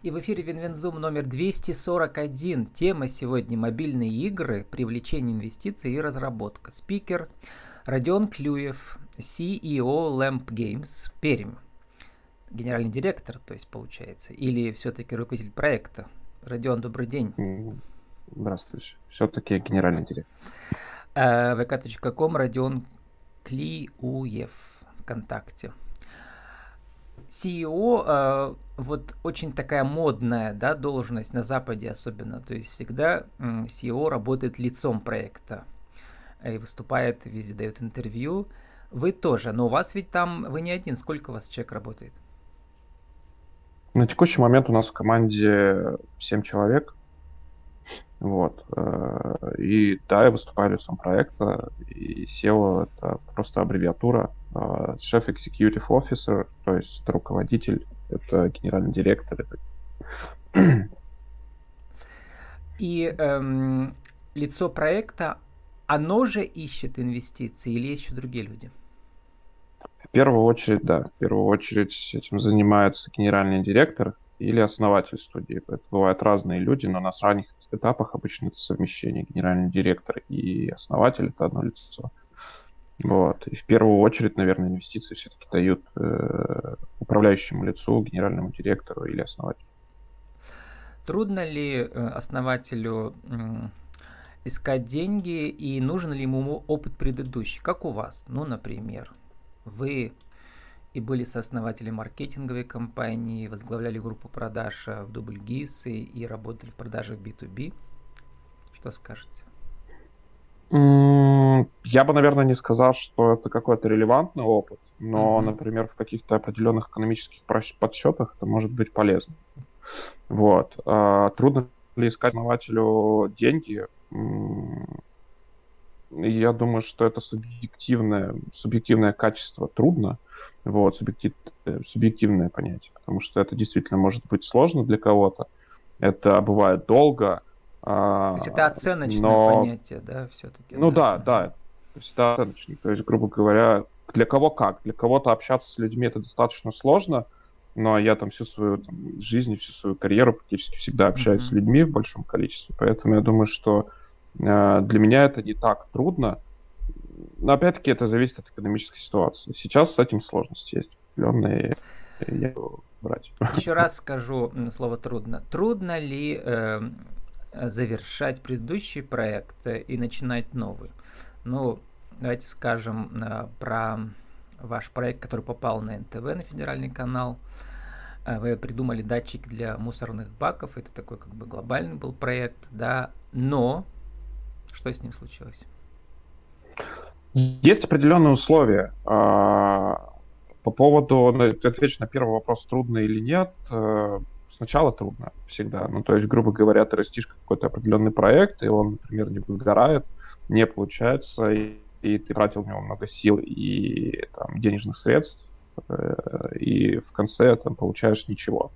И в эфире Винвензум номер 241. Тема сегодня «Мобильные игры, привлечение инвестиций и разработка». Спикер Родион Клюев, CEO Lamp Games, Пермь. Генеральный директор, то есть получается, или все-таки руководитель проекта. Родион, добрый день. Здравствуйте. Все-таки генеральный директор. Э, vk.com Родион Клиуев ВКонтакте. CEO э, вот очень такая модная да, должность на Западе особенно. То есть всегда CEO работает лицом проекта и выступает везде, дает интервью. Вы тоже, но у вас ведь там, вы не один, сколько у вас человек работает? На текущий момент у нас в команде 7 человек. Вот. Э, и да, я выступаю лицом проекта, и SEO — это просто аббревиатура. Шеф Executive Officer, то есть руководитель, это генеральный директор. И эм, лицо проекта, оно же ищет инвестиции или есть еще другие люди? В первую очередь, да. В первую очередь этим занимается генеральный директор или основатель студии. Это бывают разные люди, но на ранних этапах обычно это совмещение. Генеральный директор и основатель — это одно лицо. Вот. И в первую очередь, наверное, инвестиции все-таки дают э, управляющему лицу, генеральному директору или основателю. Трудно ли э, основателю искать деньги и нужен ли ему опыт предыдущий, как у вас? Ну, например, вы и были сооснователем маркетинговой компании, возглавляли группу продаж в Дубльгиз и, и работали в продажах B2B. Что скажете? Я бы, наверное, не сказал, что это какой-то релевантный опыт, но, mm-hmm. например, в каких-то определенных экономических подсчетах это может быть полезно. Вот. А, трудно ли искать основателю деньги? Я думаю, что это субъективное, субъективное качество трудно, вот, субъектив, субъективное понятие, потому что это действительно может быть сложно для кого-то. Это бывает долго, то есть это оценочное но... понятие, да, все-таки? Ну да, да, да. То есть это оценочное. То есть, грубо говоря, для кого как? Для кого-то общаться с людьми это достаточно сложно, но я там всю свою там, жизнь, всю свою карьеру практически всегда общаюсь mm-hmm. с людьми в большом количестве, поэтому я думаю, что э, для меня это не так трудно. Но опять-таки это зависит от экономической ситуации. Сейчас с этим сложности есть определенные. Я брать. Еще раз скажу слово трудно. Трудно ли э, завершать предыдущий проект и начинать новый. Ну, давайте скажем э, про ваш проект, который попал на НТВ, на федеральный канал. Э, вы придумали датчик для мусорных баков. Это такой как бы глобальный был проект, да. Но что с ним случилось? Есть определенные условия. А, по поводу, ну, отвечу на первый вопрос, трудно или нет. Сначала трудно всегда. Ну, то есть, грубо говоря, ты растишь какой-то определенный проект, и он, например, не выгорает, не получается, и, и ты тратил в него много сил и там, денежных средств, э, и в конце там получаешь ничего.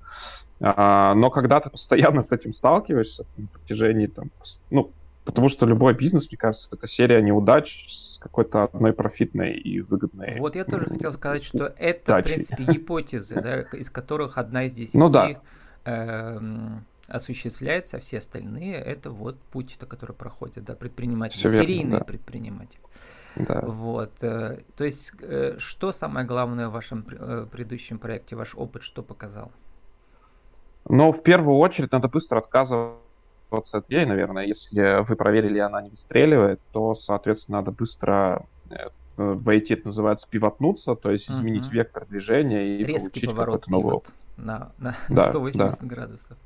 А, но когда ты постоянно с этим сталкиваешься на протяжении там, ну, Потому что любой бизнес, мне кажется, это серия неудач с какой-то одной профитной и выгодной. Вот я тоже хотел сказать, что это, дачей. в принципе, гипотезы, да, из которых одна из десяти ну, да. Эм, осуществляется, а все остальные это вот путь, который проходит, да, предприниматели, Все серийные верно, да. предприниматели. Да. Вот, э, то есть, э, что самое главное в вашем э, предыдущем проекте, ваш опыт, что показал? Ну, в первую очередь надо быстро отказываться от идеи, наверное. Если вы проверили, она не выстреливает, то, соответственно, надо быстро войти, это называется пивотнуться, то есть изменить uh-huh. вектор движения и Резкий получить какой-то новый опыт на, на да, 180 да. градусов.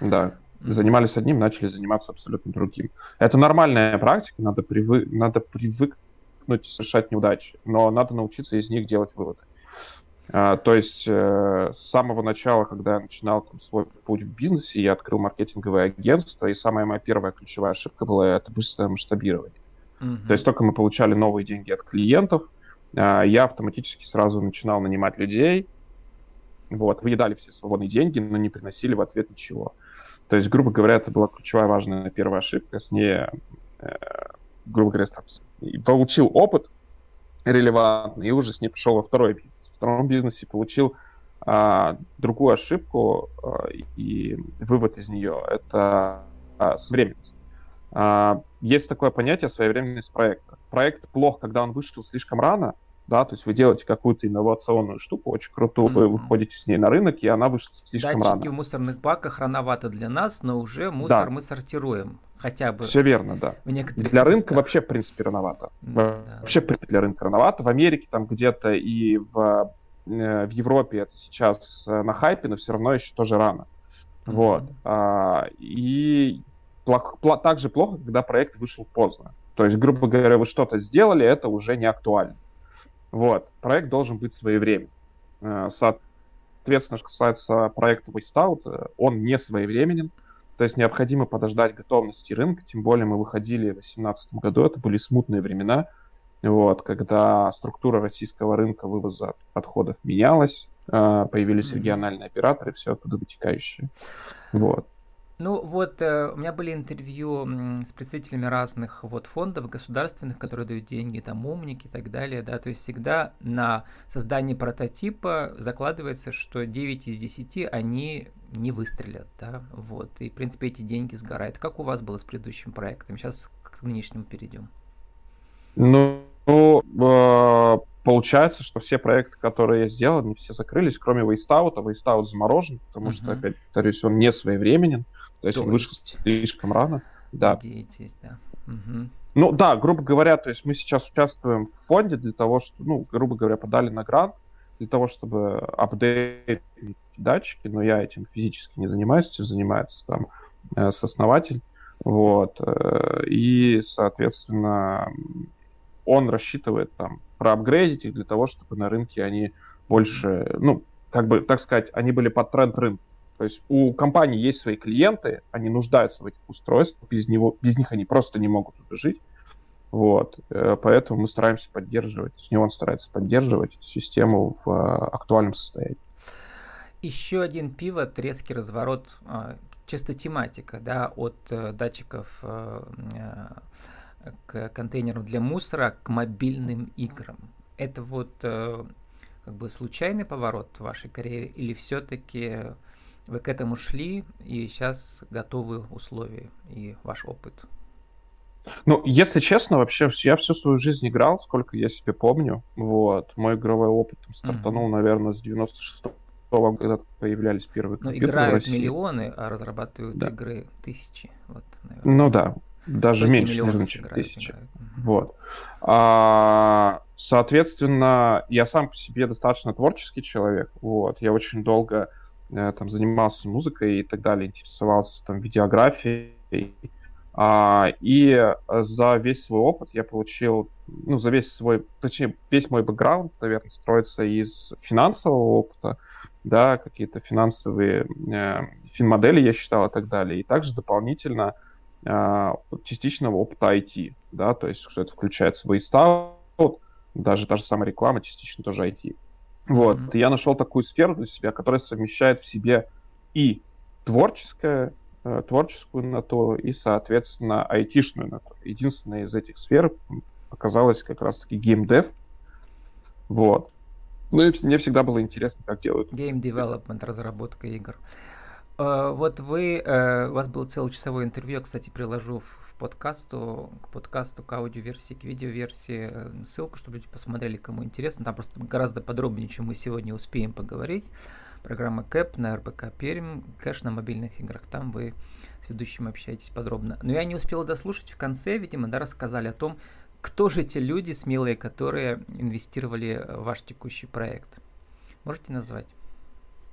Да. Занимались одним, начали заниматься абсолютно другим. Это нормальная практика, надо, привы... надо привыкнуть совершать неудачи, но надо научиться из них делать выводы. А, то есть э, с самого начала, когда я начинал там, свой путь в бизнесе, я открыл маркетинговое агентство, и самая моя первая ключевая ошибка была это быстрое масштабирование. Mm-hmm. То есть только мы получали новые деньги от клиентов, э, я автоматически сразу начинал нанимать людей, вот, выедали все свободные деньги, но не приносили в ответ ничего. То есть, грубо говоря, это была ключевая важная первая ошибка. С ней, э, грубо говоря, получил опыт релевантный и уже с ней пошел во второй бизнес. В втором бизнесе получил а, другую ошибку а, и вывод из нее — это а, своевременность. А, есть такое понятие своевременность проекта. Проект плох, когда он вышел слишком рано, да, то есть вы делаете какую-то инновационную штуку, очень крутую, mm-hmm. вы выходите с ней на рынок, и она вышла слишком Датчики рано. Датчики в муторных баках рановато для нас, но уже мусор да. мы сортируем, хотя бы. Все верно, да. Для местах. рынка вообще, в принципе, рановато. Mm-hmm. Вообще, для рынка рановато. В Америке там где-то и в, э, в Европе это сейчас э, на хайпе, но все равно еще тоже рано. Mm-hmm. Вот. А, и плохо, плохо, также плохо, когда проект вышел поздно. То есть, грубо говоря, вы что-то сделали, это уже не актуально. Вот. Проект должен быть своевременным. Э, соответственно, что касается проекта Wasteout, э, он не своевременен, то есть необходимо подождать готовности рынка, тем более мы выходили в 2018 году, это были смутные времена, вот, когда структура российского рынка вывоза отходов менялась, э, появились региональные операторы, все оттуда вытекающее. Вот. Ну вот, э, у меня были интервью с представителями разных вот фондов государственных, которые дают деньги, там умники и так далее, да, то есть всегда на создание прототипа закладывается, что 9 из 10 они не выстрелят, да, вот, и в принципе эти деньги сгорают. Как у вас было с предыдущим проектом? Сейчас к нынешнему перейдем. Ну, э, получается, что все проекты, которые я сделал, они все закрылись, кроме Wasteout. Wasteout заморожен, потому uh-huh. что, опять повторюсь, он не своевременен. То есть то он вышел слишком рано. Да. Надеетесь, да. Угу. Ну да, грубо говоря, то есть мы сейчас участвуем в фонде для того, что, ну, грубо говоря, подали на грант для того, чтобы апдейтить датчики, но я этим физически не занимаюсь, этим занимается там э, сооснователь, вот, э, и, соответственно, он рассчитывает там проапгрейдить их для того, чтобы на рынке они больше, ну, как бы, так сказать, они были под тренд рынка. То есть у компании есть свои клиенты, они нуждаются в этих устройствах, без, него, без них они просто не могут жить. Вот. Э, поэтому мы стараемся поддерживать, с него он старается поддерживать систему в э, актуальном состоянии. Еще один пивот, резкий разворот, а, чисто тематика, да, от э, датчиков к контейнерам для мусора к мобильным играм. Это вот как бы случайный поворот в вашей карьере или все-таки вы к этому шли, и сейчас готовы условия и ваш опыт? Ну, если честно, вообще я всю свою жизнь играл, сколько я себе помню. Вот. Мой игровой опыт там, стартанул, mm-hmm. наверное, с 96-го, когда появлялись первые Но играют миллионы, а разрабатывают да. игры тысячи. Вот, наверное. Ну да, даже меньше, наверное, чем тысячи. Играют. Вот. А, соответственно, я сам по себе достаточно творческий человек. Вот. Я очень долго Э, там занимался музыкой и так далее, интересовался там видеографией. А, и за весь свой опыт я получил, ну, за весь свой, точнее, весь мой бэкграунд, наверное, строится из финансового опыта, да, какие-то финансовые э, финмодели я считал и так далее. И также дополнительно э, частичного опыта IT, да, то есть что это включается в даже та же самая реклама частично тоже IT. Вот. Mm-hmm. я нашел такую сферу для себя, которая совмещает в себе и творческое, э, творческую натуру, и, соответственно, айтишную натуру. Единственная из этих сфер оказалась как раз-таки геймдев. Вот. Ну и мне всегда было интересно, как делают. Game development, разработка игр. Uh, вот вы, uh, у вас было целочасовое интервью, я, кстати, приложу в подкасту, к подкасту, к аудиоверсии, к видеоверсии э, ссылку, чтобы люди посмотрели, кому интересно. Там просто гораздо подробнее, чем мы сегодня успеем поговорить. Программа КЭП на РБК Пермь, кэш на мобильных играх. Там вы с ведущим общаетесь подробно. Но я не успел дослушать. В конце, видимо, да, рассказали о том, кто же те люди смелые, которые инвестировали в ваш текущий проект. Можете назвать?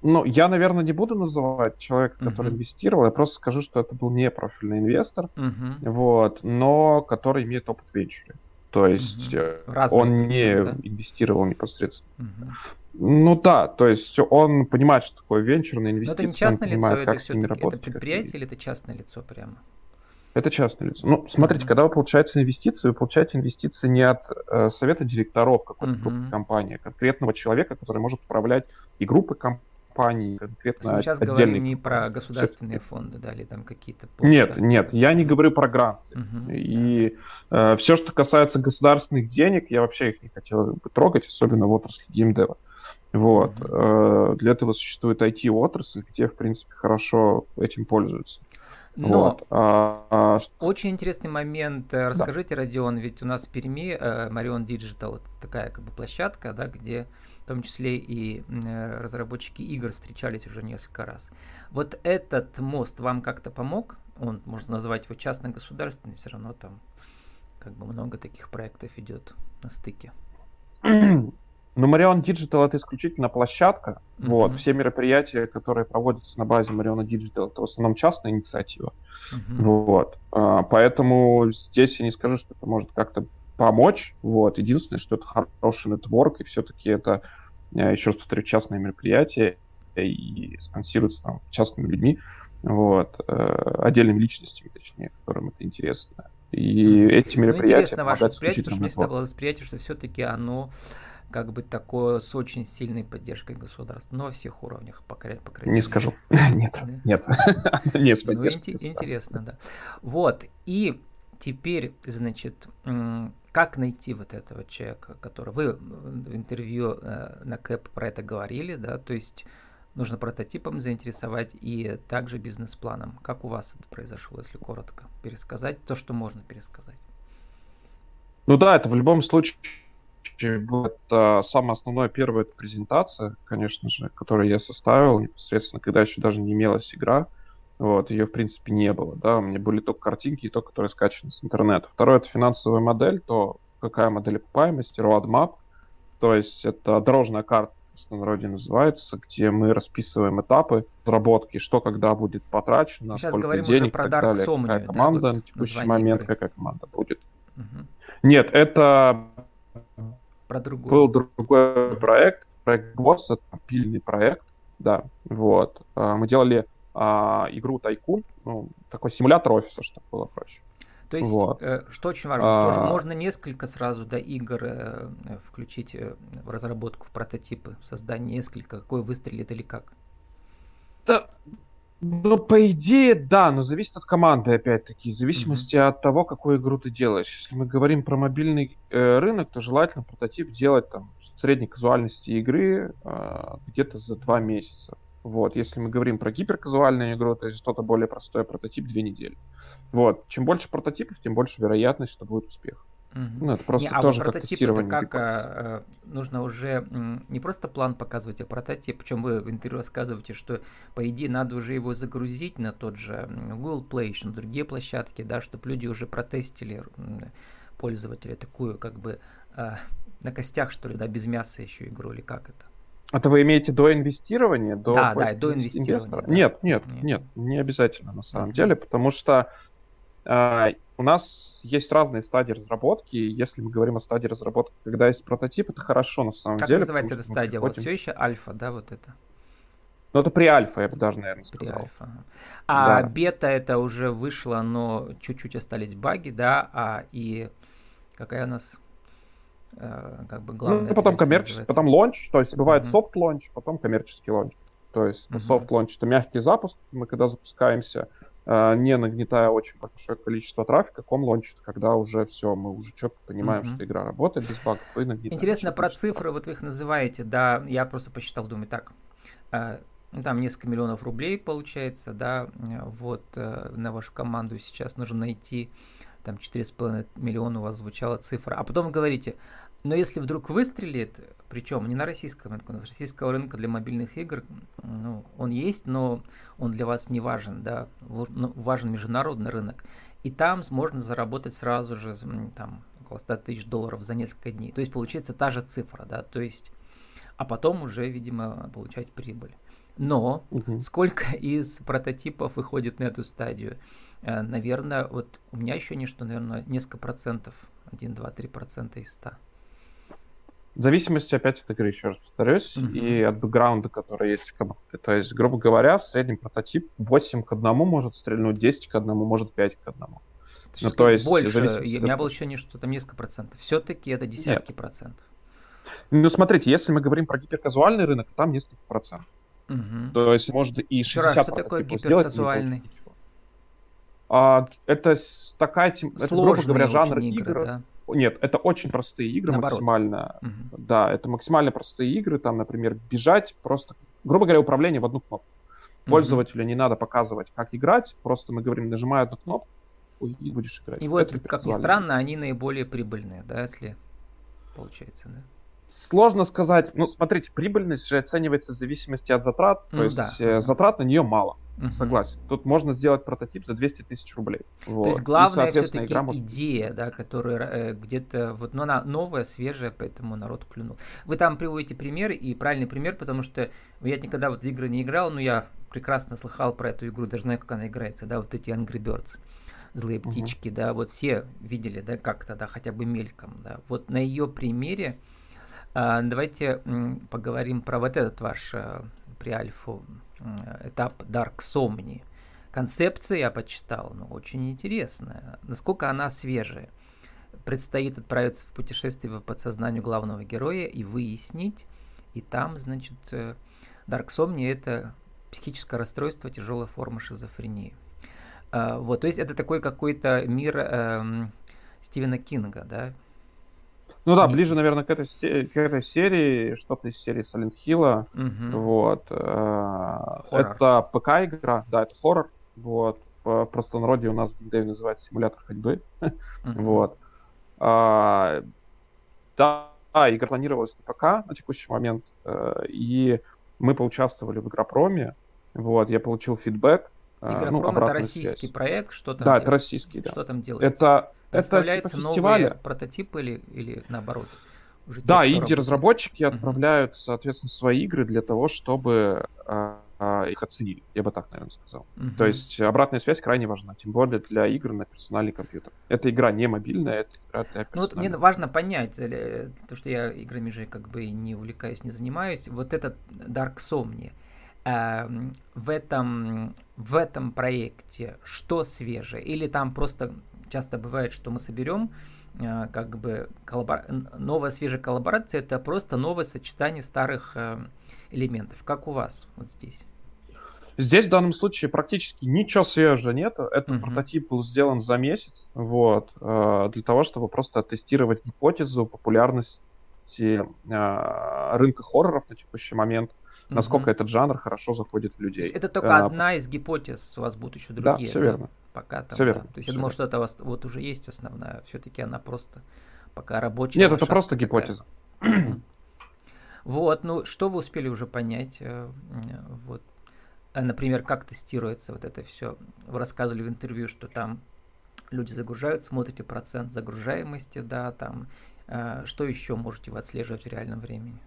Ну, я, наверное, не буду называть человека, который uh-huh. инвестировал, я просто скажу, что это был не профильный инвестор, uh-huh. вот, но который имеет опыт в венчуре. То есть uh-huh. он не да? инвестировал непосредственно. Uh-huh. Ну да, то есть он понимает, что такое венчурные инвестиции. Но это не частное лицо, понимает, как с ними работать. Это предприятие или это частное лицо прямо? Это частное лицо. Ну, смотрите, uh-huh. когда вы получаете инвестиции, вы получаете инвестиции не от э, совета директоров какой-то uh-huh. группы компании, а конкретного человека, который может управлять и группой компаний, компаний, конкретно Мы сейчас говорим не про государственные фонды, да, или там какие-то... Нет, нет, я не говорю про гранты. Угу, и да. э, все, что касается государственных денег, я вообще их не хотел бы трогать, особенно в отрасли геймдева. Вот. Mm-hmm. Для этого существует IT-отрасль, где, в принципе, хорошо этим пользуются. Но вот. а, а, очень интересный момент. Э, расскажите, да. Родион, ведь у нас в Перми э, Marion Digital вот такая как бы площадка, да, где в том числе и э, разработчики игр встречались уже несколько раз. Вот этот мост вам как-то помог? Он, можно назвать его частно-государственный, все равно там как бы много таких проектов идет на стыке. Но Marion Digital это исключительно площадка. Mm-hmm. Вот, все мероприятия, которые проводятся на базе Marion Digital, это в основном частная инициатива. Mm-hmm. Вот. А, поэтому здесь я не скажу, что это может как-то помочь. Вот. Единственное, что это хороший нетворк, и все-таки это, еще раз повторю, частное мероприятие и спонсируется там частными людьми, вот, э, отдельными личностями, точнее, которым это интересно. И эти мероприятия... Ну, интересно ваше восприятие, потому что у меня всегда было восприятие, что все-таки оно как бы такое с очень сильной поддержкой государства, но во всех уровнях, по, крайней, крайней Не скажу. Нет, нет. Не с поддержкой ну, Интересно, да. Вот, и теперь, значит, как найти вот этого человека, который... Вы в интервью э, на КЭП про это говорили, да, то есть нужно прототипом заинтересовать и также бизнес-планом. Как у вас это произошло, если коротко пересказать то, что можно пересказать? Ну да, это в любом случае это самая основная первая презентация, конечно же, которую я составил непосредственно, когда еще даже не имелась игра. Вот, ее, в принципе, не было, да, у меня были только картинки и то, которые скачаны с интернета. Второе — это финансовая модель, то какая модель окупаемости, roadmap, то есть это дорожная карта, в народе называется, где мы расписываем этапы разработки, что когда будет потрачено, Сейчас сколько денег про так далее, Somnia, какая команда да, вот на текущий момент, игры. какая команда будет. Угу. Нет, это про другой. Был другой проект, проект Босс, это пильный проект, да, вот. А, мы делали а, игру Тайкун, ну, такой симулятор офиса, чтобы было проще. То есть, вот. э, что очень важно, а... тоже можно несколько сразу да, игр э, включить э, в разработку, в прототипы, создание несколько, какой выстрелит или как? Ну, по идее, да, но зависит от команды, опять-таки, в зависимости mm-hmm. от того, какую игру ты делаешь. Если мы говорим про мобильный э, рынок, то желательно прототип делать там средней казуальности игры э, где-то за два месяца. Вот, если мы говорим про гиперказуальную игру, то есть что-то более простое, прототип две недели. Вот, чем больше прототипов, тем больше вероятность, что будет успех. Угу. Ну, это просто не, а тоже вот как тестирование. Как а, нужно уже не просто план показывать, а прототип. Причем вы в интервью рассказываете, что по идее надо уже его загрузить на тот же Google Play, на другие площадки, да, чтобы люди уже протестили пользователя такую как бы а, на костях, что ли, да, без мяса еще игру, или как это? Это вы имеете до инвестирования? До да, да, до инвестирования. Да. Нет, нет, нет, нет, не обязательно на самом деле, потому что э, у нас есть разные стадии разработки. Если мы говорим о стадии разработки, когда есть прототип, это хорошо на самом как деле. Как называется эта стадия? Приходим... Вот все еще альфа, да, вот это? Ну, это при альфа, я бы даже, наверное, сказал. При альфа. А да. бета это уже вышло, но чуть-чуть остались баги, да, а и какая у нас э, как бы главная... Ну, потом коммерческий, потом launch, то есть бывает uh-huh. soft launch, потом коммерческий launch. То есть uh-huh. soft launch это мягкий запуск, мы когда запускаемся, не нагнетая очень большое количество трафика, ком launch это, когда уже все, мы уже четко понимаем, mm-hmm. что игра работает без багов, и нагнетаем. Интересно про цифры, вот вы их называете, да, я просто посчитал, думаю, так, э, там несколько миллионов рублей получается, да, вот э, на вашу команду сейчас нужно найти, там 4,5 миллиона у вас звучала цифра, а потом вы говорите, но если вдруг выстрелит, причем не на российском рынке, у нас российского рынка для мобильных игр, ну, он есть, но он для вас не важен, да, ну, важен международный рынок. И там можно заработать сразу же там около 100 тысяч долларов за несколько дней. То есть получается та же цифра, да, то есть, а потом уже, видимо, получать прибыль. Но угу. сколько из прототипов выходит на эту стадию? Э, наверное, вот у меня еще не что, наверное, несколько процентов, 1, 2, 3 процента из 100. В зависимости опять от игры, еще раз повторюсь, uh-huh. и от бэкграунда, который есть в команде. То есть, грубо говоря, в среднем прототип 8 к 1 может стрельнуть, 10 к 1, может 5 к 1. Ну, то есть больше. Я, у меня было ощущение, что там несколько процентов. Все-таки это десятки Нет. процентов. Ну, смотрите, если мы говорим про гиперказуальный рынок, там несколько процентов. Угу. То есть, может и 60 Еще раз, что такое гиперказуальный? А, это такая, это, грубо говоря, жанр игр. игр да? Нет, это очень простые игры Наоборот. максимально. Угу. Да, это максимально простые игры, там, например, бежать просто, грубо говоря, управление в одну кнопку. Пользователю угу. не надо показывать, как играть, просто мы говорим, нажимай одну кнопку, и будешь играть. И вот, это как ни странно, они наиболее прибыльные, да, если получается, да? Сложно сказать. Ну, смотрите, прибыльность же оценивается в зависимости от затрат. Ну, то есть да. э, затрат на нее мало. Угу. Согласен. Тут можно сделать прототип за 200 тысяч рублей. Вот. То есть главное все-таки может... идея, да, которая э, где-то вот, но она новая, свежая, поэтому народ клюнул. Вы там приводите пример и правильный пример, потому что я никогда вот в игры не играл, но я прекрасно слыхал про эту игру, даже знаю, как она играется, да, вот эти Angry Birds злые птички, угу. да, вот все видели, да, как-то, да, хотя бы мельком, да. Вот на ее примере а, давайте поговорим про вот этот ваш а, при альфу этап Dark Somni. Концепция я почитал, но очень интересная. Насколько она свежая. Предстоит отправиться в путешествие по подсознанию главного героя и выяснить, и там, значит, э, Dark Somni это психическое расстройство, тяжелая форма шизофрении. А, вот, то есть это такой какой-то мир эм, Стивена Кинга, да, ну да, ближе, наверное, к этой, к этой серии, что-то из серии Silent Hill. Угу. Вот. Э, это ПК-игра, да, это хоррор. Вот. В простонародье у нас в называется симулятор ходьбы. Угу. Вот. А, да, игра планировалась на ПК на текущий момент. Э, и мы поучаствовали в Игропроме. Вот, я получил фидбэк. Э, Игропром ну, это российский связь. проект, что там Да, делает? это российский, да. Что там делается? Это Представляется это типа фестиваля. новые прототипы или, или наоборот? Уже да, инди-разработчики uh-huh. отправляют, соответственно, свои игры для того, чтобы а, а, их оценили. Я бы так, наверное, сказал. Uh-huh. То есть обратная связь крайне важна, тем более для игр на персональный компьютер. Эта игра не мобильная, это игра для Ну вот мне важно понять, э, то, что я играми же как бы не увлекаюсь, не занимаюсь, вот этот Dark Somni, э, в этом, в этом проекте что свежее? Или там просто часто бывает, что мы соберем э, как бы коллабор... новая свежая коллаборация, это просто новое сочетание старых э, элементов. Как у вас вот здесь? Здесь в данном случае практически ничего свежего нет. Этот uh-huh. прототип был сделан за месяц, вот, э, для того, чтобы просто оттестировать гипотезу популярности рынка хорроров на текущий момент, uh-huh. насколько этот жанр хорошо заходит в людей. это только одна из гипотез, у вас будут еще другие. Да, все да? верно. Пока там, Все верно. Да. То есть я думал, что это вас, вот уже есть основная, все-таки она просто пока рабочая. Нет, это просто такая. гипотеза. Вот, ну что вы успели уже понять? Э, вот, э, например, как тестируется вот это все? Вы рассказывали в интервью, что там люди загружают, смотрите процент загружаемости, да, там. Э, что еще можете вы отслеживать в реальном времени?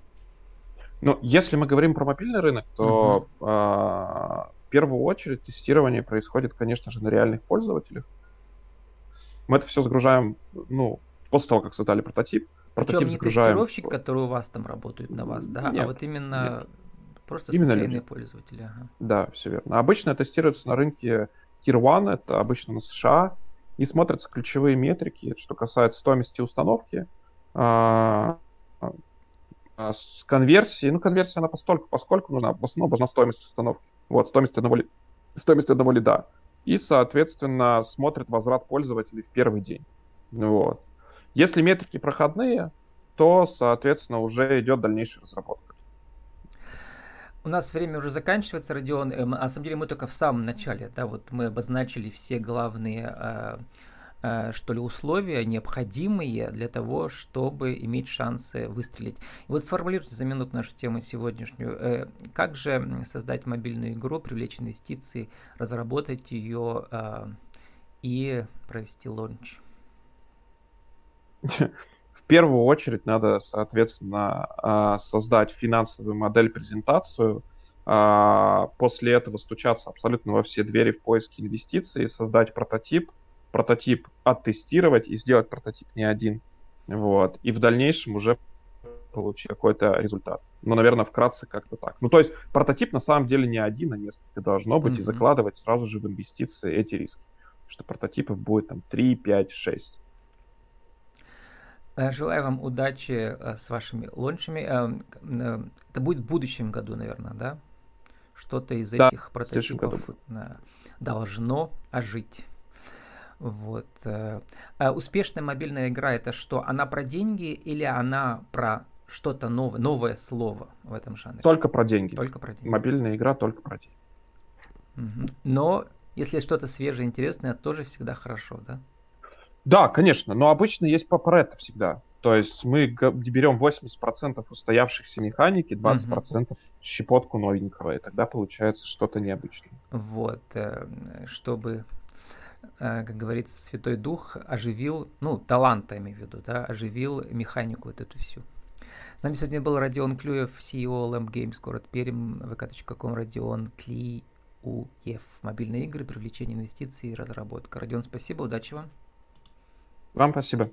Ну, если мы говорим про мобильный рынок, то uh-huh первую очередь тестирование происходит, конечно же, на реальных пользователях. Мы это все загружаем, ну, после того, как создали прототип. прототип Причем не загружаем... тестировщик, который у вас там работает на вас, да, а нет, а вот именно нет. просто именно случайные люди. пользователи. Ага. Да, все верно. Обычно тестируется на рынке Tier 1, это обычно на США, и смотрятся ключевые метрики, что касается стоимости установки, а, а, конверсии. Ну, конверсия, она постольку, поскольку нужна, основном нужна стоимость установки. Вот, стоимость одного, стоимость одного лида. И, соответственно, смотрит возврат пользователей в первый день. Вот. Если метрики проходные, то, соответственно, уже идет дальнейшая разработка. У нас время уже заканчивается, Родион. Эм, на самом деле мы только в самом начале, да, вот мы обозначили все главные а, что ли, условия необходимые для того, чтобы иметь шансы выстрелить. И вот сформулируйте за минуту нашу тему сегодняшнюю. Э, как же создать мобильную игру, привлечь инвестиции, разработать ее э, и провести лонч? В первую очередь надо, соответственно, создать финансовую модель презентацию, после этого стучаться абсолютно во все двери в поиске инвестиций, создать прототип – прототип оттестировать и сделать прототип не один. Вот. И в дальнейшем уже получить какой-то результат. Ну, наверное, вкратце как-то так. Ну, то есть прототип на самом деле не один, а несколько должно быть, mm-hmm. и закладывать сразу же в инвестиции эти риски. Что прототипов будет там 3, 5, 6. Желаю вам удачи э, с вашими лончами. Э, э, это будет в будущем году, наверное, да? Что-то из да, этих прототипов должно ожить. Вот. А успешная мобильная игра это что? Она про деньги или она про что-то новое, новое слово в этом жанре? Только про деньги. Только про деньги. Мобильная игра только про деньги. Угу. Но если что-то свежее, интересное, тоже всегда хорошо, да? Да, конечно, но обычно есть Paparetto всегда. То есть мы берем 80% устоявшихся механики, 20% угу. щепотку новенького, и тогда получается что-то необычное. Вот, э, чтобы, э, как говорится, Святой Дух оживил, ну, таланта, имею в виду, да, оживил механику вот эту всю. С нами сегодня был Родион Клюев, CEO Lamp Games, город Пермь, vk.com, Родион Клюев, Мобильные игры, привлечение инвестиций разработка. Родион, спасибо, удачи вам. Вам спасибо.